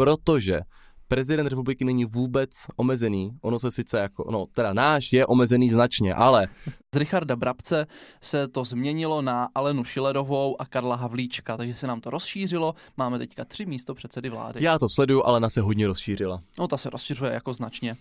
protože prezident republiky není vůbec omezený. Ono se sice jako, no teda náš je omezený značně, ale... Z Richarda Brabce se to změnilo na Alenu Šilerovou a Karla Havlíčka, takže se nám to rozšířilo. Máme teďka tři místo předsedy vlády. Já to sleduju, Alena se hodně rozšířila. No ta se rozšiřuje jako značně.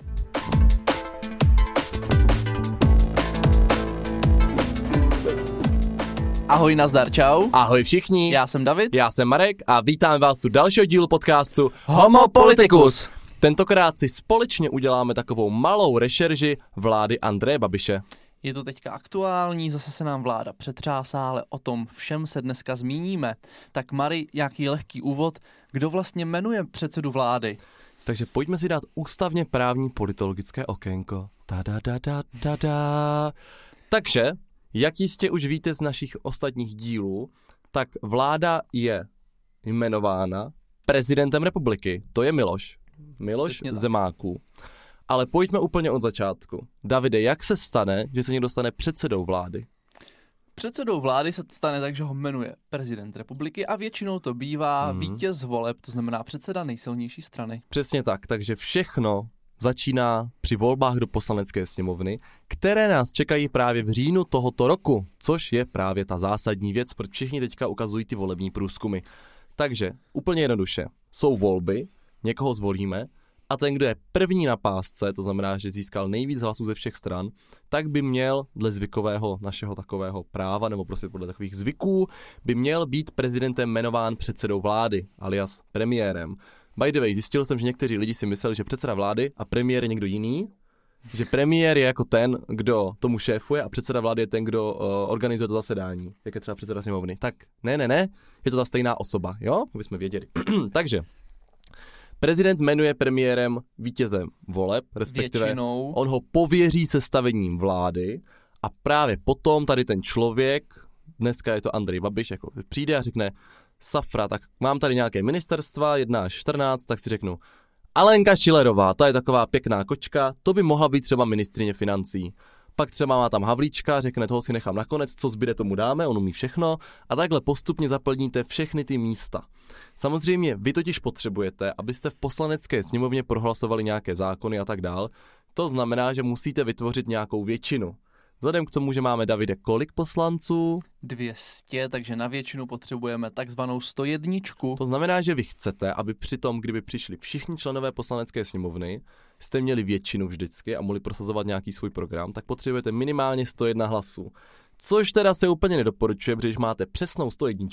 Ahoj, nazdar, čau. Ahoj všichni. Já jsem David. Já jsem Marek a vítám vás u dalšího dílu podcastu Homo Politicus. Tentokrát si společně uděláme takovou malou rešerži vlády Andreje Babiše. Je to teďka aktuální, zase se nám vláda přetřásá, ale o tom všem se dneska zmíníme. Tak Mari, jaký lehký úvod, kdo vlastně jmenuje předsedu vlády? Takže pojďme si dát ústavně právní politologické okénko. Ta da da da da da. Takže jak jistě už víte z našich ostatních dílů, tak vláda je jmenována prezidentem republiky. To je Miloš. Miloš Zemáků. Ale pojďme úplně od začátku. Davide, jak se stane, že se někdo stane předsedou vlády? Předsedou vlády se stane tak, že ho jmenuje prezident republiky a většinou to bývá mm. vítěz voleb, to znamená předseda nejsilnější strany. Přesně tak, takže všechno začíná při volbách do poslanecké sněmovny, které nás čekají právě v říjnu tohoto roku, což je právě ta zásadní věc, proč všichni teďka ukazují ty volební průzkumy. Takže úplně jednoduše, jsou volby, někoho zvolíme a ten, kdo je první na pásce, to znamená, že získal nejvíc hlasů ze všech stran, tak by měl dle zvykového našeho takového práva, nebo prostě podle takových zvyků, by měl být prezidentem jmenován předsedou vlády, alias premiérem. By the way, zjistil jsem, že někteří lidi si mysleli, že předseda vlády a premiér je někdo jiný, že premiér je jako ten, kdo tomu šéfuje a předseda vlády je ten, kdo uh, organizuje to zasedání, jak je třeba předseda sněmovny. Tak ne, ne, ne, je to ta stejná osoba, jo? Aby jsme věděli. Takže, prezident jmenuje premiérem vítězem voleb, respektive Většinou. on ho pověří sestavením vlády a právě potom tady ten člověk, dneska je to Andrej Babiš, jako přijde a řekne, Safra, tak mám tady nějaké ministerstva, 1 až 14, tak si řeknu, Alenka Šilerová, ta je taková pěkná kočka, to by mohla být třeba ministrině financí. Pak třeba má tam Havlíčka, řekne, toho si nechám nakonec, co zbyde tomu dáme, on umí všechno a takhle postupně zaplníte všechny ty místa. Samozřejmě vy totiž potřebujete, abyste v poslanecké sněmovně prohlasovali nějaké zákony a tak dál. To znamená, že musíte vytvořit nějakou většinu. Vzhledem k tomu, že máme Davide kolik poslanců? 200, takže na většinu potřebujeme takzvanou 101. To znamená, že vy chcete, aby při tom, kdyby přišli všichni členové poslanecké sněmovny, jste měli většinu vždycky a mohli prosazovat nějaký svůj program, tak potřebujete minimálně 101 hlasů. Což teda se úplně nedoporučuje, protože když máte přesnou 101,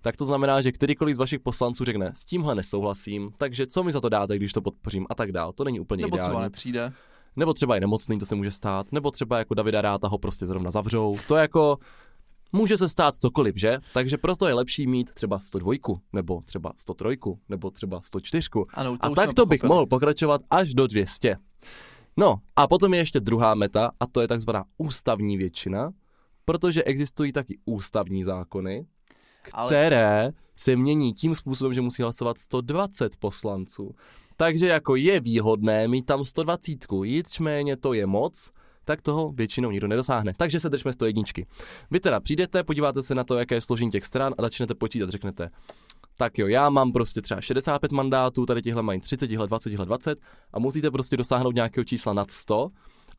tak to znamená, že kterýkoliv z vašich poslanců řekne, s tímhle nesouhlasím, takže co mi za to dáte, když to podpořím a tak dál. To není úplně Nebo ideální. třeba nepřijde. Nebo třeba je nemocný, to se může stát. Nebo třeba jako Davida Ráta ho prostě zrovna zavřou. To je jako, může se stát cokoliv, že? Takže proto je lepší mít třeba 102, nebo třeba 103, nebo třeba 104. Ano, to a tak to bych mohl pokračovat až do 200. No a potom je ještě druhá meta a to je takzvaná ústavní většina, protože existují taky ústavní zákony, Ale které se mění tím způsobem, že musí hlasovat 120 poslanců. Takže jako je výhodné mít tam 120, nicméně to je moc, tak toho většinou nikdo nedosáhne. Takže se držme 101. Vy teda přijdete, podíváte se na to, jaké je složení těch stran a začnete počítat, řeknete, tak jo, já mám prostě třeba 65 mandátů, tady tihle mají 30, tihle 20, tihle 20 a musíte prostě dosáhnout nějakého čísla nad 100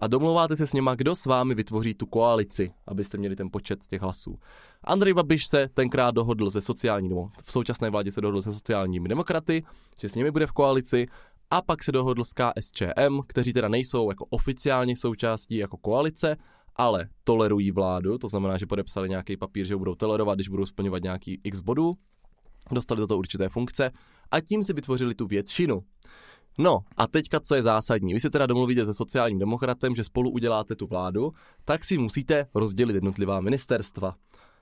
a domlouváte se s něma, kdo s vámi vytvoří tu koalici, abyste měli ten počet těch hlasů. Andrej Babiš se tenkrát dohodl se sociální, nebo v současné vládě se dohodl se sociálními demokraty, že s nimi bude v koalici a pak se dohodl s KSČM, kteří teda nejsou jako oficiálně součástí jako koalice, ale tolerují vládu, to znamená, že podepsali nějaký papír, že ho budou tolerovat, když budou splňovat nějaký x bodů, dostali do toho určité funkce a tím si vytvořili tu většinu. No a teďka, co je zásadní, vy se teda domluvíte se sociálním demokratem, že spolu uděláte tu vládu, tak si musíte rozdělit jednotlivá ministerstva.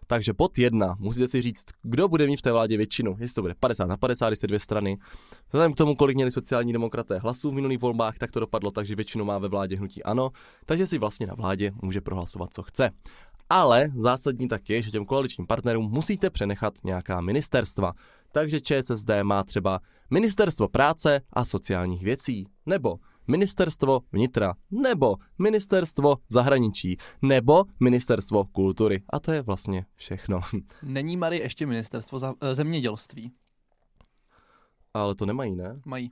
Takže pod jedna musíte si říct, kdo bude mít v té vládě většinu. Jestli to bude 50 na 50, jestli dvě strany. Vzhledem k tomu, kolik měli sociální demokraté hlasů v minulých volbách, tak to dopadlo tak, že většinu má ve vládě hnutí ano, takže si vlastně na vládě může prohlasovat, co chce. Ale zásadní tak je, že těm koaličním partnerům musíte přenechat nějaká ministerstva. Takže ČSSD má třeba Ministerstvo práce a sociálních věcí, nebo Ministerstvo vnitra, nebo Ministerstvo zahraničí, nebo Ministerstvo kultury. A to je vlastně všechno. není Mary ještě ministerstvo za, eh, zemědělství. Ale to nemají, ne? Mají.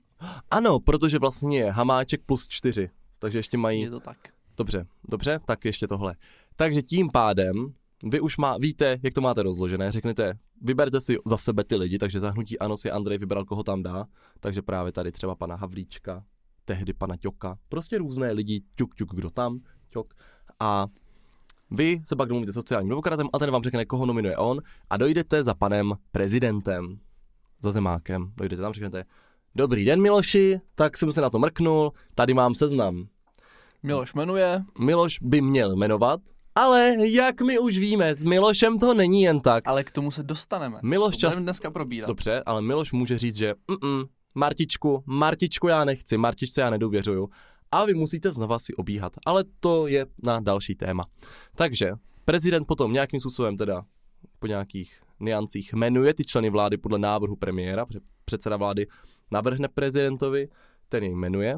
Ano, protože vlastně je Hamáček plus čtyři. Takže ještě mají... Je to tak. Dobře, dobře, tak ještě tohle. Takže tím pádem vy už má, víte, jak to máte rozložené, řeknete, vyberte si za sebe ty lidi, takže zahnutí ano si Andrej vybral, koho tam dá, takže právě tady třeba pana Havlíčka, tehdy pana Ťoka, prostě různé lidi, ťuk, ťuk, kdo tam, ťok. A vy se pak domluvíte sociálním demokratem a ten vám řekne, koho nominuje on a dojdete za panem prezidentem, za Zemákem. Dojdete tam, řeknete, dobrý den Miloši, tak jsem se na to mrknul, tady mám seznam. Miloš jmenuje. Miloš by měl jmenovat, ale jak my už víme, s Milošem to není jen tak. Ale k tomu se dostaneme. Miloš to čas... dneska probírat. Dobře, ale Miloš může říct, že mm Martičku, Martičku já nechci, Martičce já nedůvěřuju. A vy musíte znova si obíhat. Ale to je na další téma. Takže prezident potom nějakým způsobem teda po nějakých niancích jmenuje ty členy vlády podle návrhu premiéra, protože předseda vlády navrhne prezidentovi, ten jej jmenuje.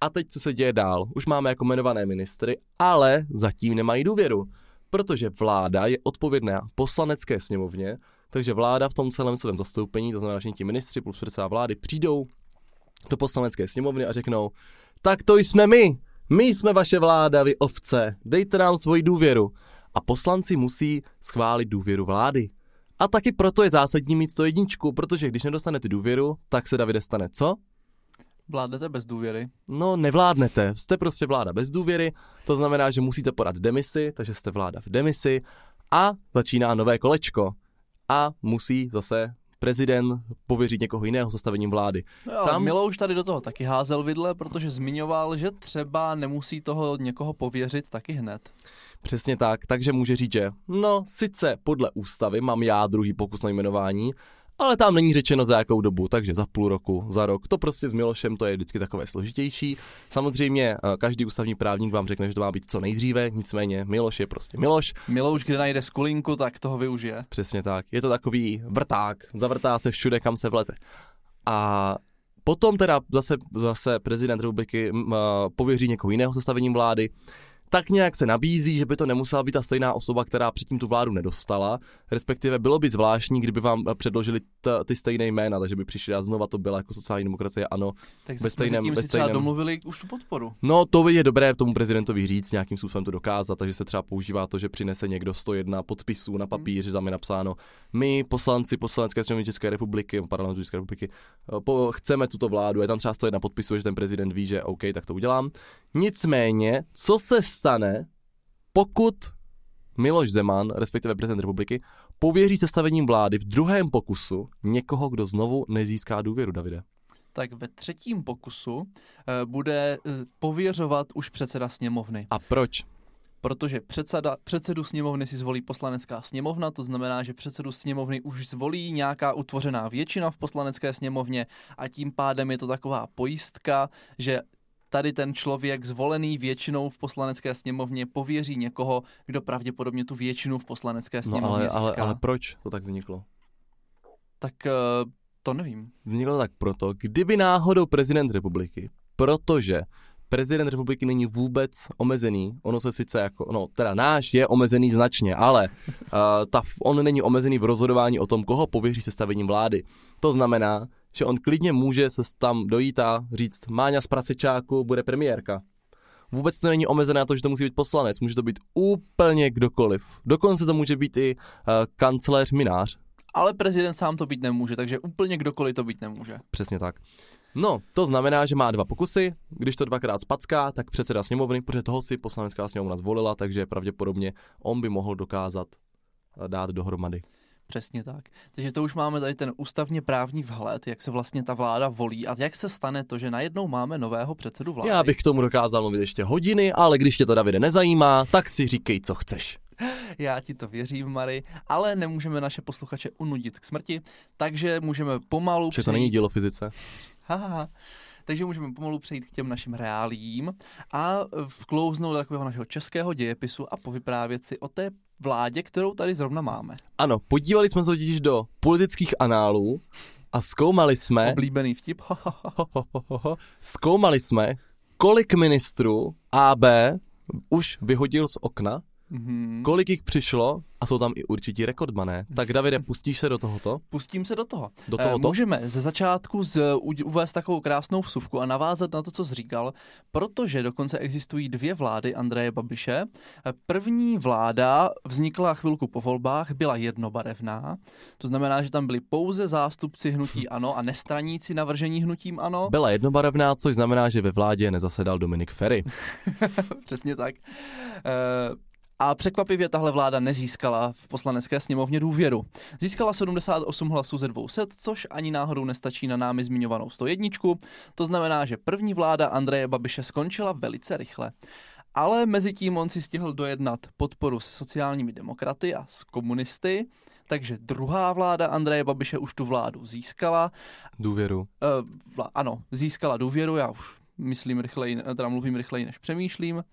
A teď co se děje dál? Už máme jako jmenované ministry, ale zatím nemají důvěru, protože vláda je odpovědná poslanecké sněmovně, takže vláda v tom celém svém zastoupení, to znamená, že ti ministři plus předseda vlády přijdou do poslanecké sněmovny a řeknou, tak to jsme my, my jsme vaše vláda, vy ovce, dejte nám svoji důvěru. A poslanci musí schválit důvěru vlády. A taky proto je zásadní mít to jedničku, protože když nedostanete důvěru, tak se Davide stane co? Vládnete bez důvěry? No, nevládnete. Jste prostě vláda bez důvěry, to znamená, že musíte podat demisi, takže jste vláda v demisi a začíná nové kolečko. A musí zase prezident pověřit někoho jiného zastavením vlády. No jo, Tam... Milouš tady do toho taky házel vidle, protože zmiňoval, že třeba nemusí toho někoho pověřit taky hned. Přesně tak, takže může říct, že no, sice podle ústavy mám já druhý pokus na jmenování, ale tam není řečeno za jakou dobu, takže za půl roku, za rok. To prostě s Milošem to je vždycky takové složitější. Samozřejmě eh, každý ústavní právník vám řekne, že to má být co nejdříve, nicméně Miloš je prostě Miloš. Miloš, kde najde skulinku, tak toho využije. Přesně tak. Je to takový vrták, zavrtá se všude, kam se vleze. A potom teda zase, zase prezident republiky uh, pověří někoho jiného sestavením vlády tak nějak se nabízí, že by to nemusela být ta stejná osoba, která předtím tu vládu nedostala. Respektive bylo by zvláštní, kdyby vám eh, předložili t- ty stejné jména, takže by přišli a znova to byla jako sociální demokracie, ano. Tak ve stejném, tím ve si stejném... domluvili už tu podporu. No, to je dobré tomu prezidentovi říct, nějakým způsobem to dokázat, takže se třeba používá to, že přinese někdo 101 podpisů na papír, že tam je napsáno, my poslanci poslanecké sněmovny České republiky, parlamentu České republiky, eh, po, chceme tuto vládu, je tam třeba 101 podpisů, že ten prezident ví, že OK, tak to udělám. Nicméně, co se stane, pokud Miloš Zeman, respektive prezident republiky, pověří sestavením vlády v druhém pokusu někoho, kdo znovu nezíská důvěru, Davide? Tak ve třetím pokusu uh, bude uh, pověřovat už předseda sněmovny. A proč? Protože předseda, předsedu sněmovny si zvolí poslanecká sněmovna, to znamená, že předsedu sněmovny už zvolí nějaká utvořená většina v poslanecké sněmovně a tím pádem je to taková pojistka, že tady ten člověk zvolený většinou v poslanecké sněmovně pověří někoho, kdo pravděpodobně tu většinu v poslanecké sněmovně no, ale, získá. ale, ale proč to tak vzniklo? Tak uh, to nevím. Vzniklo tak proto, kdyby náhodou prezident republiky, protože prezident republiky není vůbec omezený. Ono se sice jako, no teda náš je omezený značně, ale uh, ta, on není omezený v rozhodování o tom, koho pověří sestavením vlády. To znamená, že on klidně může se tam dojít a říct, Máňa z Prasečáku bude premiérka. Vůbec to není omezené na to, že to musí být poslanec, může to být úplně kdokoliv. Dokonce to může být i uh, kancléř Minář. Ale prezident sám to být nemůže, takže úplně kdokoliv to být nemůže. Přesně tak. No, to znamená, že má dva pokusy, když to dvakrát spacká, tak předseda sněmovny, protože toho si poslanecká sněmovna zvolila, takže pravděpodobně on by mohl dokázat eh, dát dohromady. Přesně tak. Takže to už máme tady ten ústavně právní vhled, jak se vlastně ta vláda volí a jak se stane to, že najednou máme nového předsedu vlády. Já bych k tomu dokázal mluvit ještě hodiny, ale když tě to Davide nezajímá, tak si říkej, co chceš. Já ti to věřím, Mary, ale nemůžeme naše posluchače unudit k smrti, takže můžeme pomalu. Že to není dílo fyzice. Haha. Takže můžeme pomalu přejít k těm našim reálím a vklouznout do takového našeho českého dějepisu a povyprávět si o té vládě, kterou tady zrovna máme. Ano, podívali jsme se totiž do politických análů a zkoumali jsme... Oblíbený vtip. zkoumali jsme, kolik ministrů AB už vyhodil z okna Mhm. Kolik jich přišlo a jsou tam i určití rekordmané. Tak Davide, pustíš se do tohoto? Pustím se do toho. Do Eh, tohoto? Můžeme ze začátku z, u- uvést takovou krásnou vsuvku a navázat na to, co jsi říkal, protože dokonce existují dvě vlády Andreje Babiše. Eh, První vláda vznikla chvilku po volbách, byla jednobarevná, to znamená, že tam byli pouze zástupci hnutí ANO a nestraníci navržení hnutím ANO. Byla jednobarevná, což znamená, že ve vládě nezasedal Dominik Ferry. Přesně tak. A překvapivě tahle vláda nezískala v poslanecké sněmovně důvěru. Získala 78 hlasů ze 200, což ani náhodou nestačí na námi zmiňovanou 101. To znamená, že první vláda Andreje Babiše skončila velice rychle. Ale mezi tím on si stihl dojednat podporu se sociálními demokraty a s komunisty, takže druhá vláda Andreje Babiše už tu vládu získala Důvěru. Uh, vla, ano, získala důvěru, já už myslím rychleji, teda mluvím rychleji, než přemýšlím.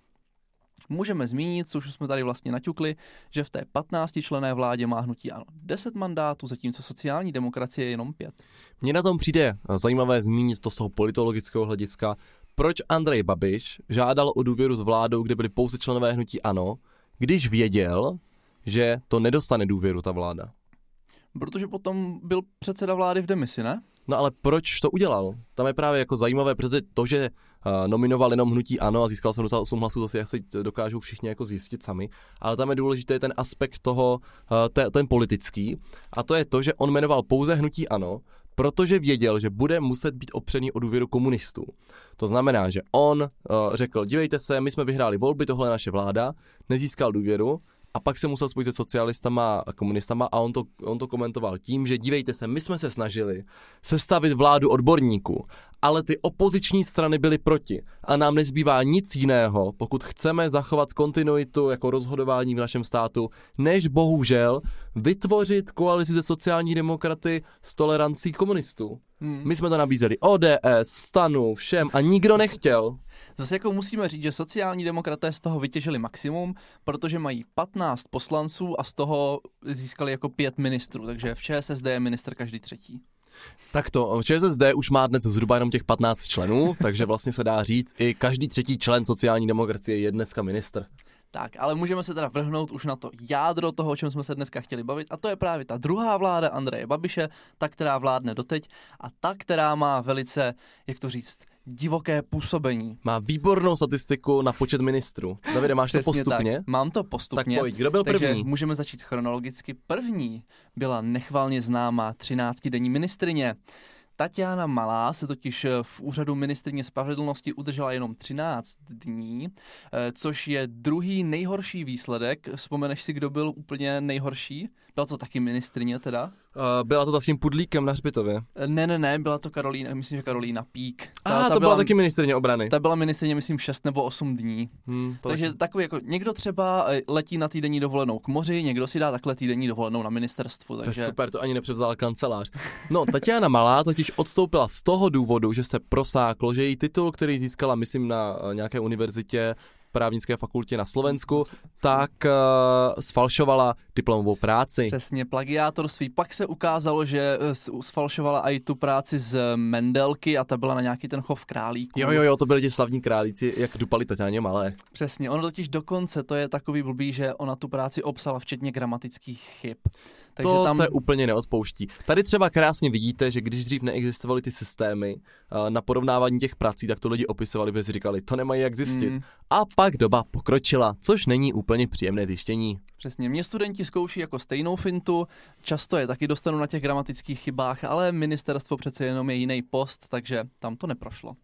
Můžeme zmínit, co už jsme tady vlastně naťukli, že v té 15 člené vládě má hnutí ano 10 mandátů, zatímco sociální demokracie je jenom 5. Mně na tom přijde zajímavé zmínit to z toho politologického hlediska, proč Andrej Babiš žádal o důvěru s vládou, kde byli pouze členové hnutí ANO, když věděl, že to nedostane důvěru ta vláda. Protože potom byl předseda vlády v demisi, ne? No ale proč to udělal? Tam je právě jako zajímavé, protože to, že uh, nominoval jenom hnutí ANO a získal 78 hlasů, to si asi dokážou všichni jako zjistit sami, ale tam je důležité ten aspekt toho, te, ten politický, a to je to, že on jmenoval pouze hnutí ANO, protože věděl, že bude muset být opřený o důvěru komunistů. To znamená, že on uh, řekl, dívejte se, my jsme vyhráli volby, tohle je naše vláda, nezískal důvěru, a pak se musel spojit se socialistama a komunistama a on to, on to komentoval tím, že dívejte se, my jsme se snažili sestavit vládu odborníků, ale ty opoziční strany byly proti a nám nezbývá nic jiného, pokud chceme zachovat kontinuitu jako rozhodování v našem státu, než bohužel vytvořit koalici ze sociální demokraty s tolerancí komunistů. Hmm. My jsme to nabízeli ODS, stanu, všem a nikdo nechtěl. Zase jako musíme říct, že sociální demokraté z toho vytěžili maximum, protože mají 15 poslanců a z toho získali jako pět ministrů, takže v ČSSD je minister každý třetí. Tak to, ČSSD už má dnes zhruba jenom těch 15 členů, takže vlastně se dá říct, i každý třetí člen sociální demokracie je dneska minister. Tak, ale můžeme se teda vrhnout už na to jádro toho, o čem jsme se dneska chtěli bavit, a to je právě ta druhá vláda Andreje Babiše, ta, která vládne doteď, a ta, která má velice, jak to říct, divoké působení. Má výbornou statistiku na počet ministrů. Davide, máš to Přesně postupně? Tak. Mám to Tak postupně. pojď, kdo byl takže první? můžeme začít chronologicky. První byla nechvalně známá 13-denní ministrině. Tatiana Malá se totiž v úřadu ministrině spravedlnosti udržela jenom 13 dní, eh, což je druhý nejhorší výsledek. Vzpomeneš si, kdo byl úplně nejhorší? Byla to taky ministrině teda? Uh, byla to ta s tím pudlíkem na hřbitově. Eh, Ne, ne, ne, byla to Karolína, myslím, že Karolína Pík. A ah, to byla taky ministrině obrany. Ta byla ministrině, myslím, 6 nebo 8 dní. Hmm, to Takže taky. takový jako někdo třeba eh, letí na týdenní dovolenou k moři, někdo si dá takhle týdenní dovolenou na ministerstvu, To je takže super, to ani nepřevzala kancelář. No, Tatiana Malá totiž odstoupila z toho důvodu, že se prosáklo, že její titul, který získala, myslím, na eh, nějaké univerzitě, právnické fakultě na Slovensku, tak uh, sfalšovala diplomovou práci. přesně plagiátorství. Pak se ukázalo, že s- sfalšovala i tu práci z Mendelky a ta byla na nějaký ten chov králíků. Jo, jo, jo, to byli ti slavní králíci, jak dupali Tatianě Malé. Přesně, ono totiž dokonce, to je takový blbý, že ona tu práci obsala včetně gramatických chyb. Takže to tam se úplně neodpouští. Tady třeba krásně vidíte, že když dřív neexistovaly ty systémy uh, na porovnávání těch prací, tak to lidi opisovali, protože říkali, to nemají jak zjistit. Mm. A pak doba pokročila, což není úplně příjemné zjištění. Přesně, mě studenti zkouší jako stejnou fintu, často je taky dostanu na těch gramatických chybách, ale ministerstvo přece jenom je jiný post, takže tam to neprošlo.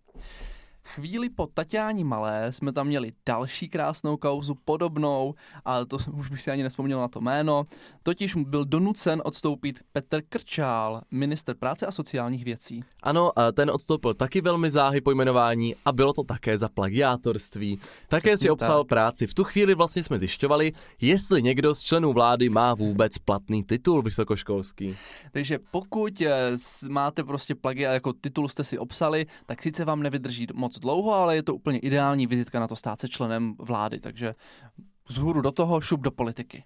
Chvíli po Tatiání Malé jsme tam měli další krásnou kauzu podobnou, ale to už bych si ani nespomněl na to jméno. Totiž byl donucen odstoupit Petr Krčál, minister práce a sociálních věcí. Ano, ten odstoupil taky velmi záhy po jmenování a bylo to také za plagiátorství. Také si Přesně obsal tak. práci. V tu chvíli vlastně jsme zjišťovali, jestli někdo z členů vlády má vůbec platný titul vysokoškolský. Takže pokud eh, máte prostě plagia jako titul jste si obsali, tak sice vám nevydrží moc dlouho, ale je to úplně ideální vizitka na to stát se členem vlády, takže vzhůru do toho, šup do politiky.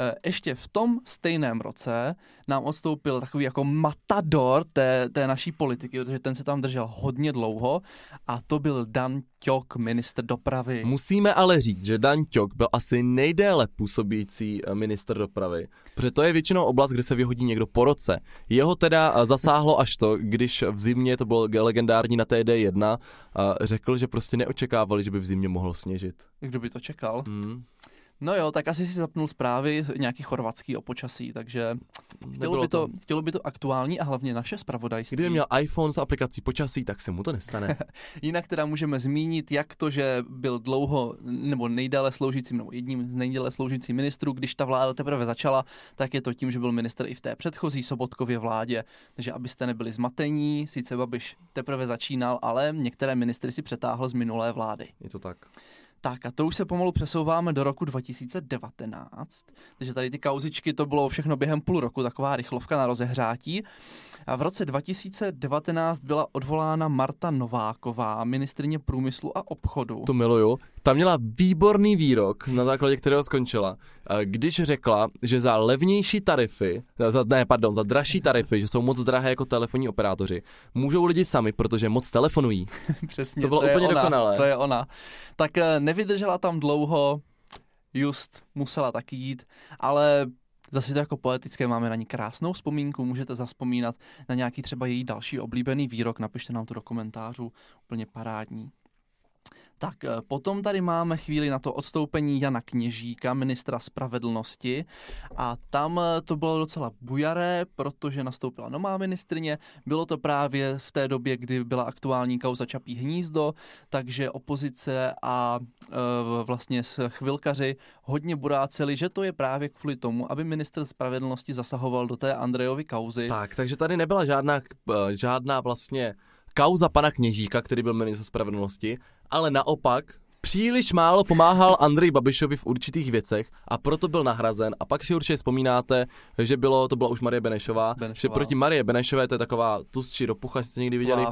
Eh, ještě v tom stejném roce nám odstoupil takový jako matador té, té naší politiky, protože ten se tam držel hodně dlouho a to byl Dan Ťok, ministr dopravy. Musíme ale říct, že Dan Ťok byl asi nejdéle působící eh, minister dopravy, protože to je většinou oblast, kde se vyhodí někdo po roce. Jeho teda eh, zasáhlo až to, když v zimě, to bylo legendární na TD1, řekl, že prostě neočekávali, že by v zimě mohlo sněžit. Kdo by to čekal? Hmm. No jo, tak asi si zapnul zprávy nějaký chorvatský o počasí, takže chtělo by, to, chtělo by to aktuální a hlavně naše zpravodajství. Kdyby měl iPhone s aplikací počasí, tak se mu to nestane. Jinak teda můžeme zmínit, jak to, že byl dlouho nebo nejdéle sloužícím, nebo jedním z nejdéle sloužících ministrů, když ta vláda teprve začala, tak je to tím, že byl minister i v té předchozí Sobotkově vládě. Takže abyste nebyli zmatení, sice Babiš teprve začínal, ale některé ministry si přetáhl z minulé vlády. Je to tak. Tak a to už se pomalu přesouváme do roku 2019, takže tady ty kauzičky, to bylo všechno během půl roku, taková rychlovka na rozehřátí. A v roce 2019 byla odvolána Marta Nováková, ministrině průmyslu a obchodu. To miluju. Ta měla výborný výrok, na základě kterého skončila, když řekla, že za levnější tarify, za, ne, pardon, za dražší tarify, že jsou moc drahé jako telefonní operátoři, můžou lidi sami, protože moc telefonují. Přesně, to bylo to úplně ona, dokonalé. To je ona. Tak eh, nevydržela tam dlouho, just musela taky jít, ale Zase to jako poetické, máme na ní krásnou vzpomínku, můžete zaspomínat na nějaký třeba její další oblíbený výrok, napište nám to do komentářů, úplně parádní. Tak eh, potom tady máme chvíli na to odstoupení Jana Kněžíka, ministra spravedlnosti a tam eh, to bylo docela bujaré, protože nastoupila nová ministrině. Bylo to právě v té době, kdy byla aktuální kauza Čapí hnízdo, takže opozice a e, vlastně chvilkaři hodně buráceli, že to je právě kvůli tomu, aby minister spravedlnosti zasahoval do té Andrejovy kauzy. Tak, takže tady nebyla žádná, žádná vlastně kauza pana Kněžíka, který byl ministr spravedlnosti, ale naopak příliš málo pomáhal Andrej Babišovi v určitých věcech a proto byl nahrazen. A pak si určitě vzpomínáte, že bylo, to byla už Marie Benešová, Benešová. že proti Marie Benešové to je taková tlustší ropucha, jste někdy viděli.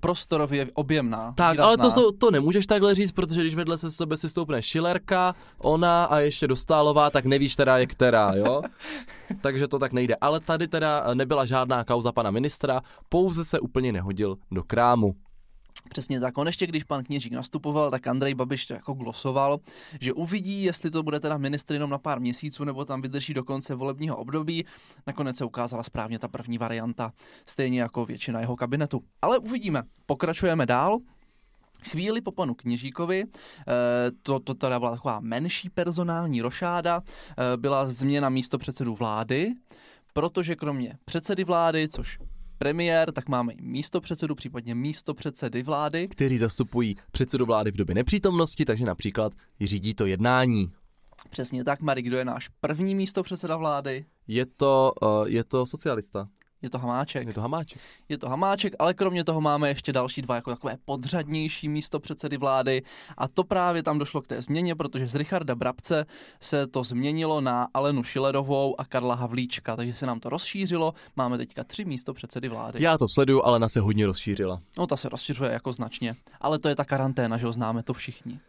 prostorově objemná. Tak, výrazná. ale to, jsou, to nemůžeš takhle říct, protože když vedle se sebe si stoupne Šilerka, ona a ještě Dostálová, tak nevíš teda je která, jo? Takže to tak nejde. Ale tady teda nebyla žádná kauza pana ministra, pouze se úplně nehodil do krámu. Přesně tak. On ještě, když pan Kněžík nastupoval, tak Andrej Babiš to jako glosoval, že uvidí, jestli to bude teda ministr jenom na pár měsíců, nebo tam vydrží do konce volebního období. Nakonec se ukázala správně ta první varianta, stejně jako většina jeho kabinetu. Ale uvidíme. Pokračujeme dál. Chvíli po panu Kněžíkovi, eh, to, to teda byla taková menší personální rošáda, eh, byla změna místo předsedu vlády, protože kromě předsedy vlády, což premiér, tak máme i místo předsedu, případně místo předsedy vlády. Kteří zastupují předsedu vlády v době nepřítomnosti, takže například řídí to jednání. Přesně tak, Mary, kdo je náš první místo předseda vlády? Je to, uh, je to socialista. Je to Hamáček. Je to Hamáček. Je to Hamáček, ale kromě toho máme ještě další dva jako takové podřadnější místo předsedy vlády a to právě tam došlo k té změně, protože z Richarda Brabce se to změnilo na Alenu Šilerovou a Karla Havlíčka, takže se nám to rozšířilo. Máme teďka tři místo předsedy vlády. Já to sleduju, Alena se hodně rozšířila. No ta se rozšiřuje jako značně, ale to je ta karanténa, že ho známe to všichni.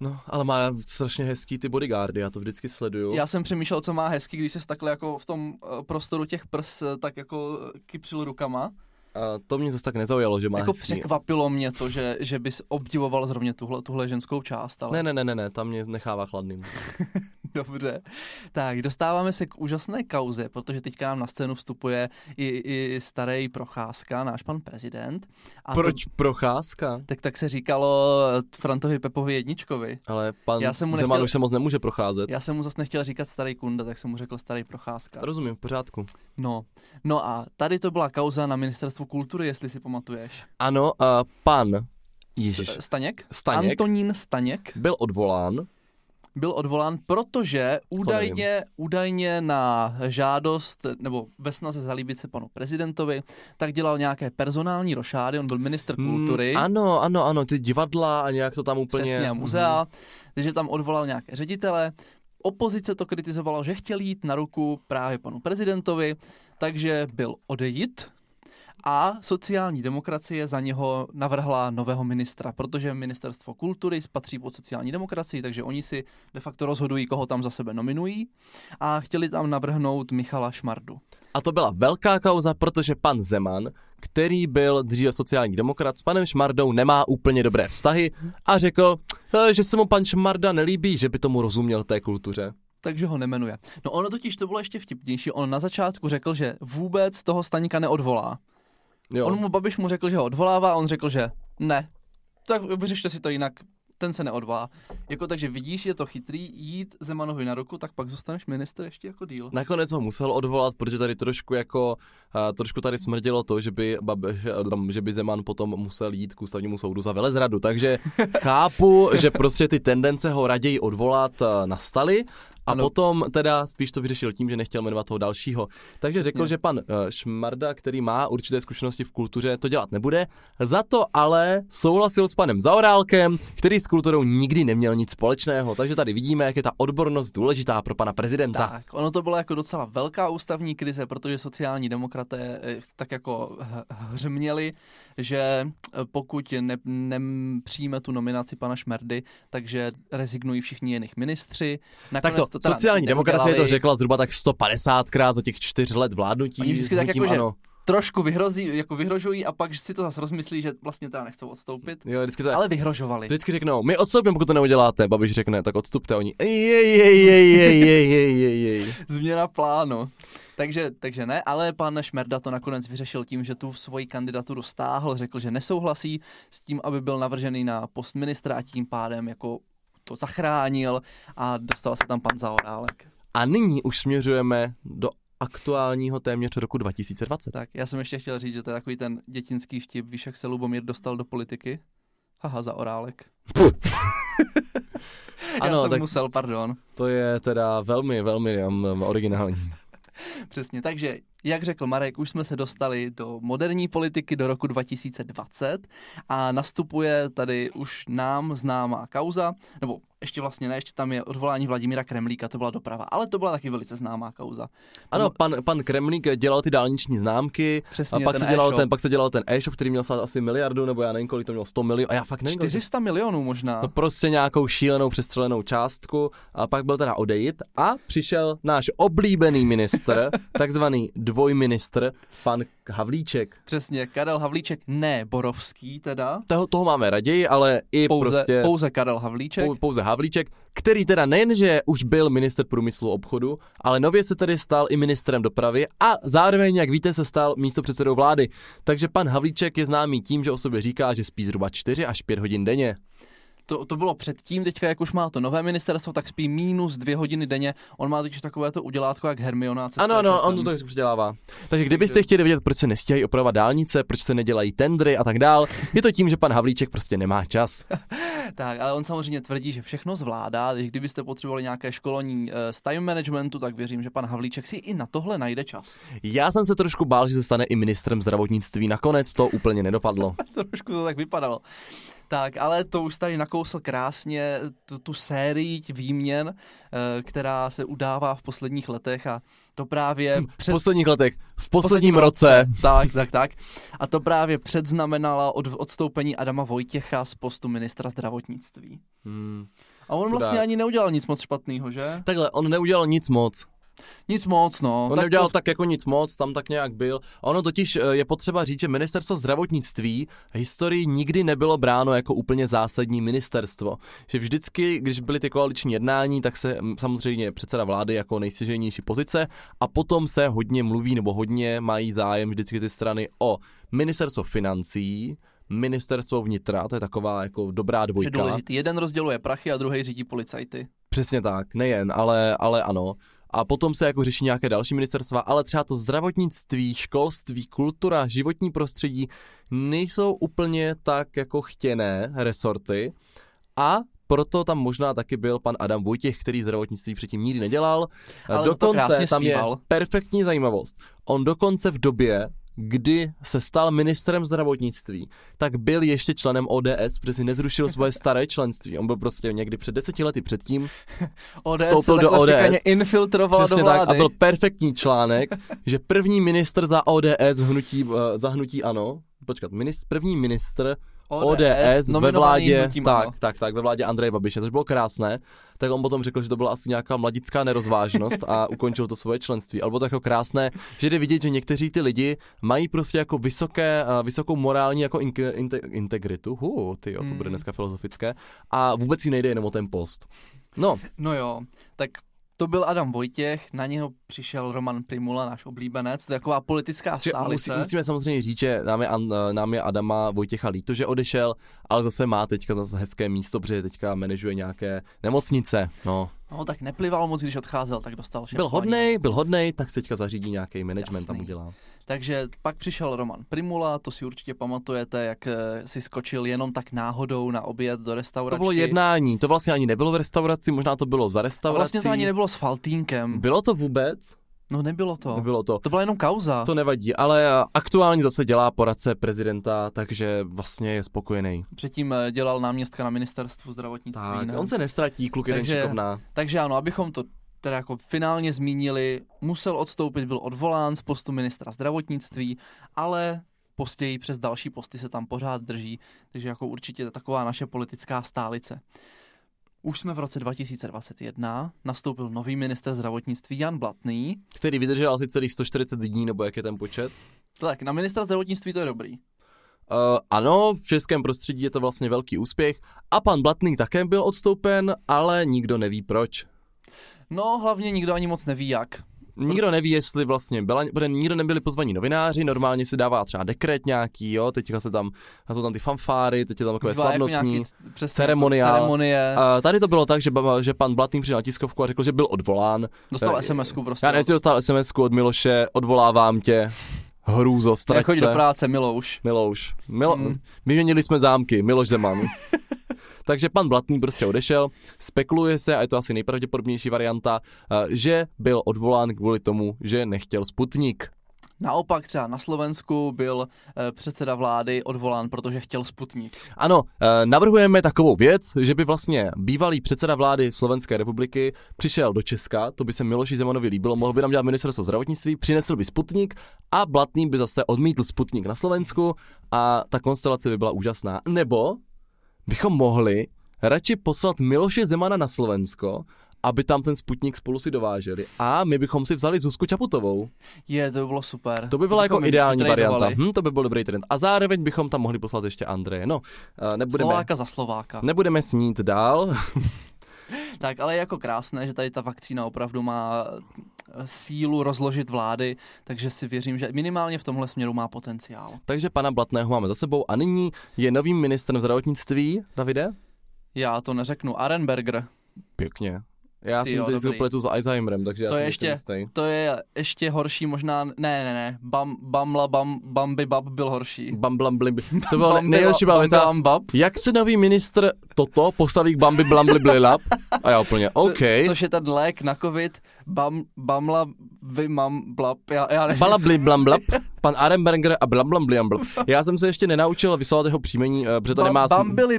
No, ale má strašně hezký ty bodyguardy, já to vždycky sleduju. Já jsem přemýšlel, co má hezký, když se takhle jako v tom eh, prostoru těch prs eh, tak jako eh, kypřil rukama. A to mě zase tak nezaujalo, že má Jako hezký. překvapilo mě to, že, že bys obdivoval zrovna tuhle, tuhle ženskou část. Ale... Ne, ne, ne, ne, ne, tam mě nechává chladným. Dobře. Tak, dostáváme se k úžasné kauze, protože teďka nám na scénu vstupuje i, i starý Procházka, náš pan prezident. A Proč to, Procházka? Tak tak se říkalo Frantovi Pepovi Jedničkovi. Ale pan já jsem mu nechtěl, už se moc nemůže procházet. Já jsem mu zase nechtěl říkat starý Kunda, tak jsem mu řekl starý Procházka. Rozumím, v pořádku. No, no a tady to byla kauza na ministerstvu kultury, jestli si pamatuješ. Ano, uh, pan. Staněk? Staněk. Antonín Staněk. Byl odvolán byl odvolán, protože údajně, údajně na žádost nebo ve snaze zalíbit se panu prezidentovi, tak dělal nějaké personální rošády, on byl minister hmm, kultury. Mm, ano, ano, ano, ty divadla a nějak to tam úplně... Přesně, muzea, mm. takže tam odvolal nějaké ředitele. Opozice to kritizovalo, že chtěl jít na ruku právě panu prezidentovi, takže byl odejít A sociální demokracie za něho navrhla nového ministra, protože ministerstvo kultury patří pod sociální demokracii, takže oni si de facto rozhodují, koho tam za sebe nominují a chtěli tam navrhnout Michala Šmardu. A to byla velká kauza, protože pan Zeman, který byl dříve sociální demokrat, s panem Šmardou nemá úplně dobré vztahy a řekl, eh, že se mu pan Šmarda nelíbí, že by tomu rozuměl té kultuře. Takže ho nemenuje. No ono totiž to bylo ještě vtipnější. On na začátku řekl, že vůbec toho Staňka neodvolá. Jo. On mu Babiš mu řekl, že ho odvolává, on řekl, že ne. Tak vyřešte si to jinak, ten se neodvolá. Jako takže vidíš, je to chytrý jít Zemanovi na ruku, tak pak zůstaneš minister ještě jako díl. Nakonec ho musel odvolat, protože tady trošku jako, uh, trošku tady smrdilo to, že by, Babiš, že by Zeman potom musel jít k ústavnímu soudu za velezradu, takže chápu, že prostě ty tendence ho raději odvolat uh, nastaly, a ano. potom teda spíš to vyřešil tím, že nechtěl jmenovat toho dalšího. Takže Přesně. řekl, že pan uh, Šmarda, který má určité zkušenosti v kultuře, to dělat nebude. Za to ale souhlasil s panem Zaorálkem, který s kulturou nikdy neměl nic společného. Takže tady vidíme, jak je ta odbornost důležitá pro pana prezidenta. Tak, ono to byla jako docela velká ústavní krize, protože sociální demokraté eh, tak jako hřměli, že eh, pokud ne, nepřijme tu nominaci pana Šmerdy, takže rezignují všichni jiných ministři. Nakonec tak to, to sociální demokracie to řekla zhruba tak 150krát za těch čtyř let vládnutí. Oni vždycky tak jako, ano. že trošku vyhrozí, jako vyhrožují a pak si to zase rozmyslí, že vlastně teda nechcou odstoupit. Jo, vždycky to, ale vyhrožovali. Vždycky řeknou, my odstoupíme, pokud to neuděláte. Babiš řekne, tak odstupte oni. Jej, jej, jej, jej, jej, jej, jej. Změna plánu. Takže, takže ne, ale pan Šmerda to nakonec vyřešil tím, že tu svoji kandidaturu stáhl, řekl, že nesouhlasí s tím, aby byl navržený na post ministra a tím pádem jako to zachránil a dostal se tam pan Zaorálek. A nyní už směřujeme do aktuálního téměř roku 2020. Tak, já jsem ještě chtěl říct, že to je takový ten dětinský vtip, víš, jak se Lubomír dostal do politiky? Haha, za orálek. ano, já jsem tak musel, pardon. To je teda velmi, velmi um, originální. Přesně, takže jak řekl Marek, už jsme se dostali do moderní politiky do roku 2020 a nastupuje tady už nám známá kauza, nebo ještě vlastně ne, ještě tam je odvolání Vladimíra Kremlíka, to byla doprava, ale to byla taky velice známá kauza. Ano, pan, pan Kremlík dělal ty dálniční známky, Přesně, a pak, se dělal ten, pak se dělal ten e-shop, který měl stát asi miliardu, nebo já nevím, kolik to měl, 100 milionů, a já fakt nevím. 400 milionů možná. No prostě nějakou šílenou přestřelenou částku, a pak byl teda odejít a přišel náš oblíbený ministr, takzvaný dvojministr, pan Havlíček. Přesně, Karel Havlíček, ne Borovský teda. Toho, toho máme raději, ale i pouze, prostě... Pouze Karel Havlíček. Pou, pouze Havlíček, který teda nejenže už byl minister průmyslu obchodu, ale nově se tedy stal i ministrem dopravy a zároveň, jak víte, se stal místo předsedou vlády. Takže pan Havlíček je známý tím, že o sobě říká, že spí zhruba 4 až 5 hodin denně to, to bylo předtím, teďka jak už má to nové ministerstvo, tak spí minus dvě hodiny denně. On má totiž takové to udělátko jak Hermiona. Ano, ano, on to tak dělává. Takže kdybyste chtěli vědět, proč se nestíhají opravovat dálnice, proč se nedělají tendry a tak dál, je to tím, že pan Havlíček prostě nemá čas. tak, ale on samozřejmě tvrdí, že všechno zvládá. Kdybyste potřebovali nějaké školení uh, z time managementu, tak věřím, že pan Havlíček si i na tohle najde čas. Já jsem se trošku bál, že se stane i ministrem zdravotnictví. Nakonec to úplně nedopadlo. trošku to tak vypadalo. Tak, ale to už tady nakousl krásně tu, tu sérii výměn, eh, která se udává v posledních letech a to právě... Hm, před... V posledních letech, v posledním, posledním roce. roce. Tak, tak, tak. A to právě předznamenala od, odstoupení Adama Vojtěcha z postu ministra zdravotnictví. Hmm. A on vlastně ani neudělal nic moc špatného, že? Takhle, on neudělal nic moc. Nic moc, no. On tak neudělal to... tak jako nic moc, tam tak nějak byl. Ono totiž eh, je potřeba říct, že ministerstvo zdravotnictví v historii nikdy nebylo bráno jako úplně zásadní ministerstvo. Že vždycky, když byly ty koaliční jednání, tak se mm, samozřejmě předseda vlády jako nejstěženější pozice a potom se hodně mluví nebo hodně mají zájem vždycky ty strany o ministerstvo financí, ministerstvo vnitra, to je taková jako dobrá dvojka. Jeden rozděluje prachy a druhý řídí policajty. Přesně tak, nejen, ale, ale ano a potom se jako řeší nějaké další ministerstva, ale třeba to zdravotnictví, školství, kultura, životní prostředí nejsou úplně tak jako chtěné resorty a proto tam možná taky byl pan Adam Vojtěch, který zdravotnictví předtím nikdy nedělal. Ale dokonce tam zpíval. je perfektní zajímavost. On dokonce v době, kdy se stal ministrem zdravotnictví, tak byl ještě členem ODS, protože si nezrušil svoje staré členství. On byl prostě někdy před deseti lety předtím, ODS Vstoupil do ODS. fikaně infiltrovala do vlády. tak, a byl perfektní článek, že první ministr za ODS hnutí, eh, za hnutí ano, počkat, minist, první ministr ODS, ve nominovaný vládě, hnutím ANO. tak, tak, tak, ve vládě Andreje Babiše, což bylo krásné, tak on potom řekl, že to byla asi nějaká mladická nerozvážnost a ukončil to svoje členství. Ale bylo to jako krásné, že jde vidět, že někteří ty lidi mají prostě jako vysoké, eh, vysokou morální jako inke, inte, integritu, hu, ty to bude Hmm. dneska filozofické, a vůbec jí nejde jenom o ten post. No, No jo, tak to byl Adam Vojtěch, na něho přišel Roman Primula, náš oblíbenec, to je taková politická Že musí, stálice. musíme samozřejmě říct, že nám je, nám je Adama Vojtěcha líto, že odešel, ale zase má teďka zase hezké místo, protože teďka manažuje nějaké nemocnice. No, No tak neplival moc, když odcházel, tak dostal byl šéfování hodnej, byl hodnej, tak se teďka zařídí nějaký management tam Jasný. udělá. Takže pak přišel Roman Primula, to si určitě pamatujete, jak eh, si skočil jenom tak náhodou na oběd do restaurace. To bylo jednání, to vlastně ani nebylo v restauraci, možná to bylo za A restaurací. vlastně to ani nebylo s Faltínkem. Bylo to vůbec? No nebylo to. Nebylo to. To byla jenom kauza. To nevadí, ale eh, aktuálně zase dělá poradce prezidenta, takže vlastně je spokojený. Předtím eh, dělal náměstka na ministerstvu zdravotnictví. Tak, ne? on se nestratí, kluk jeden Takže- šikovná. Takže ano, abychom to teda jako finálně zmínili, musel odstoupit, byl odvolán z postu ministra zdravotnictví, ale později přes další posty se tam pořád drží, takže jako určitě taková naše politická stálice. Už jsme v roce 2021, nastoupil nový minister zdravotnictví Jan Blatný. Který vydržel asi celých 140 dní, nebo jak je ten počet. Tak, na ministra zdravotnictví to je dobrý. Uh, ano, v českém prostředí je to vlastně velký úspěch a pan Blatný také byl odstoupen, ale nikdo neví proč. No, hlavně nikdo ani moc neví jak. Nikdo neví, jestli vlastně byla, protože nikdo nebyli pozvaní novináři, normálně si dává třeba dekret nějaký, jo, teďka se tam, jsou tam ty fanfáry, teď je tam takové Bývá jako slavnostní. přesně ceremoniál. Jako ceremonie. Uh, tady to bylo tak, že, že pan Blatný přijel na tiskovku a řekl, že byl odvolán. Dostal SMS-ku prostě. Já nejsi dostal sms od Miloše, odvolávám tě, hrůzo, strať Nechodí se. do práce, Milouš. Milouš. Milo... Mm. Vyměnili jsme zámky, Miloš Zeman. Takže pan Blatný prostě odešel. Spekuluje se, a je to asi nejpravděpodobnější varianta, eh, že byl odvolán kvůli tomu, že nechtěl Sputnik. Naopak třeba na Slovensku byl eh, předseda vlády odvolán, protože chtěl Sputnik. Ano, eh, navrhujeme takovou věc, že by vlastně bývalý předseda vlády Slovenské republiky přišel do Česka, to by se Miloši Zemanovi líbilo, mohl by nám dělat ministerstvo zdravotnictví, přinesl by Sputnik a Blatný by zase odmítl Sputnik na Slovensku a ta konstelace by byla úžasná. Nebo bychom mohli radši poslat Miloše Zemana na Slovensko, aby tam ten Sputnik spolu si dováželi. A my bychom si vzali Zuzku Čaputovou. Je, to by bylo super. To by byla jako bychom ideální varianta. Hm, to by byl dobrý trend. A zároveň bychom tam mohli poslat ještě Andreje. No, eh, nebudeme, Slováka za Slováka. nebudeme snít dál. Tak, ale je jako krásné, že tady ta vakcína opravdu má eh, sílu rozložit vlády, takže si věřím, že minimálně v tomhle směru má potenciál. Takže pana Blatného máme za sebou a nyní je novým ministrem zdravotnictví, Davide? Já to neřeknu. Arenberger. Pěkně. Já Ty jsem jo, teď dobrý. supletu s Alzheimerem, takže já To jsem je ještě jistý. To je ještě horší možná, ne, ne, ne, bam, bamla, bam, bambi, bab byl horší. Bam, blam, blim. To byla nejlepší bab. Jak se nový ministr toto postaví k Bambi Blambli Blilap? A já úplně, OK. Co, což je ten lék na covid, bam, bamla, vy, mam, blab, já, já nevím. Balabli blamblap, pan Arenberger a blamblam bliamblap. Já jsem se ještě nenaučil vyslovovat jeho příjmení, eh, protože to Ba- nemá... Bambili,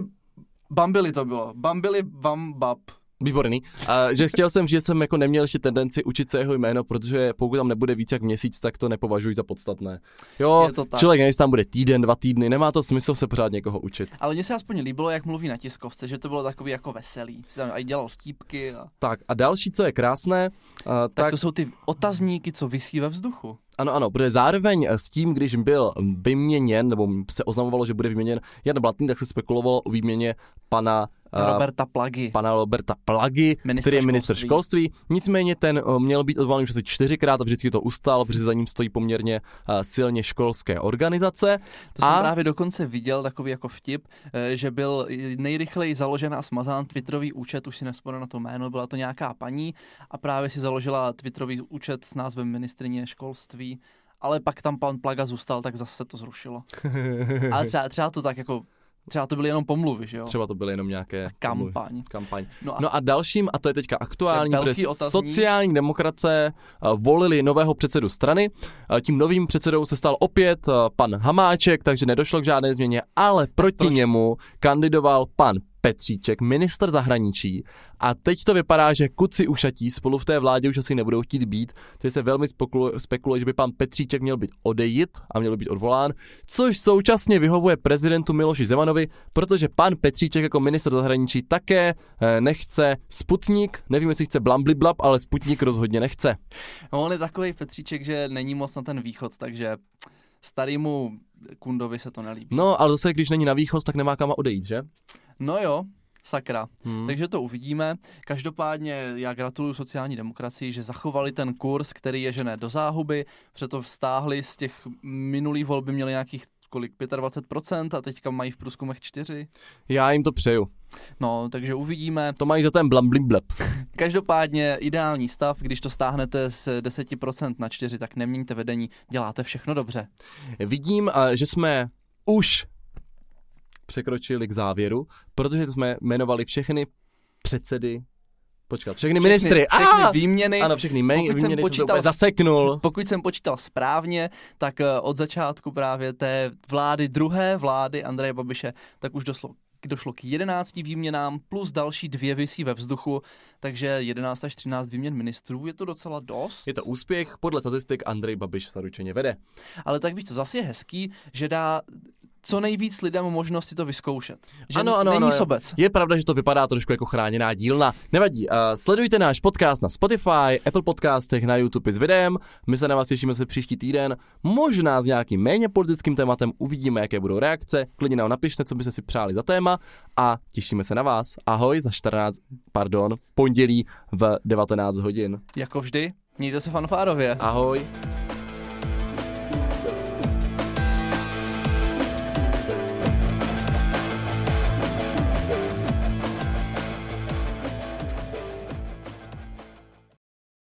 Bambili to bylo. Bambili, bam, bab. Výborný. A že chtěl jsem že jsem jako neměl ještě tendenci učit se jeho jméno, protože pokud tam nebude víc jak měsíc, tak to nepovažuji za podstatné. Jo, Je to tak. člověk nejsi tam bude týden, dva týdny, nemá to smysl se pořád někoho učit. Ale mně se aspoň líbilo, jak mluví na tiskovce, že to bylo takový jako veselý. Si tam i dělal vtípky. A... Tak a další, co je krásné, uh, Tak, tak, to jsou ty otazníky, co visí ve vzduchu. ano, ano, protože zároveň s tím, když byl vyměněn, nebo se oznamovalo, že bude vyměněn Jan Blatný, tak se spekulovalo o výměně pana eh, Roberta Plagy. pana Roberta Plagy, Ministra který je minister školství. školství. Nicméně ten uh, měl být odvolaný už asi čtyřikrát a vždycky to ustal, protože za ním stojí poměrně uh, silně školské organizace. To a- jsem právě dokonce viděl, takový jako vtip, eh, že byl nejrychleji založen a smazán Twitterový účet, už si nespomenu na to jméno, byla to nějaká paní a právě si založila Twitterový účet s názvem ministrině školství, ale pak tam pan Plaga zůstal, tak zase se to zrušilo. Ale třeba, třeba to tak jako Třeba to byly jenom pomluvy, že jo? Třeba to byly jenom nějaké... Kampaň. Kampaň. No a, No a dalším, a to je teďka aktuální, je velký protože otazník. sociální demokracie eh, volili nového předsedu strany. Eh, Tím novým předsedou se stal opět eh, pan Hamáček, takže nedošlo k žádné změně, ale proti proč? němu kandidoval pan Petříček, minister zahraničí. A teď to vypadá, že kuci ušatí spolu v té vládě už asi nebudou chtít být, takže se velmi spekuluje, že by pan Petříček měl být odejít a měl by být odvolán, což současně vyhovuje prezidentu Miloši Zemanovi, protože pan Petříček jako minister zahraničí také eh, nechce Sputnik, nevím, jestli chce Blambliblab, ale Sputnik rozhodně nechce. no, on je takový Petříček, že není moc na ten východ, takže starýmu Kundovi se to nelíbí. No, ale zase, když není na východ, tak nemá kam odejít, že? No jo, sakra. Hmm. Takže to uvidíme. Každopádně já gratuluju sociální demokracii, že zachovali ten kurz, který je žené do záhuby, proto vstáhli z těch minulých volby měli nějakých kolik, 25% a teďka mají v průzkumech 4. Já jim to přeju. No, takže uvidíme. To mají za ten Blambliblab. Každopádně ideální stav, když to stáhnete z 10% na 4, tak neměníte vedení, děláte všechno dobře. Vidím, že jsme už překročili k závěru, protože jsme jmenovali všechny předsedy, počkat, všechny, ministry. Všechny Ah! výměny. Ano, všechny mé, Pokud jsem výměny jsem počítal s- zaseknul. Pokud jsem počítal správně, tak eh, od začátku právě té vlády, druhé vlády Andreje Babiše, tak už došlo, došlo k 11 výměnám, plus další dvě visí ve vzduchu, takže 11 až 13 výměn ministrů, je to docela dost. Je to úspěch, podle statistik Andrej Babiš zaručeně vede. Ale tak víš co, zase je hezký, že dá co nejvíc lidem možnost si to vyzkoušet. Že Ano, ano, není ano, sobec. Je pravda, že to vypadá trošku jako chráněná dílna. Nevadí, uh, sledujte náš podcast na Spotify, Apple Podcastech, na YouTube s videem. My se na vás těšíme se příští týden. Možná s nějakým méně politickým tématem uvidíme, jaké budou reakce. Klidně nám napište, co byste si přáli za téma a těšíme se na vás. Ahoj za 14, pardon, v pondělí v 19 hodin. Jako vždy, mějte se fanfárově. Ahoj.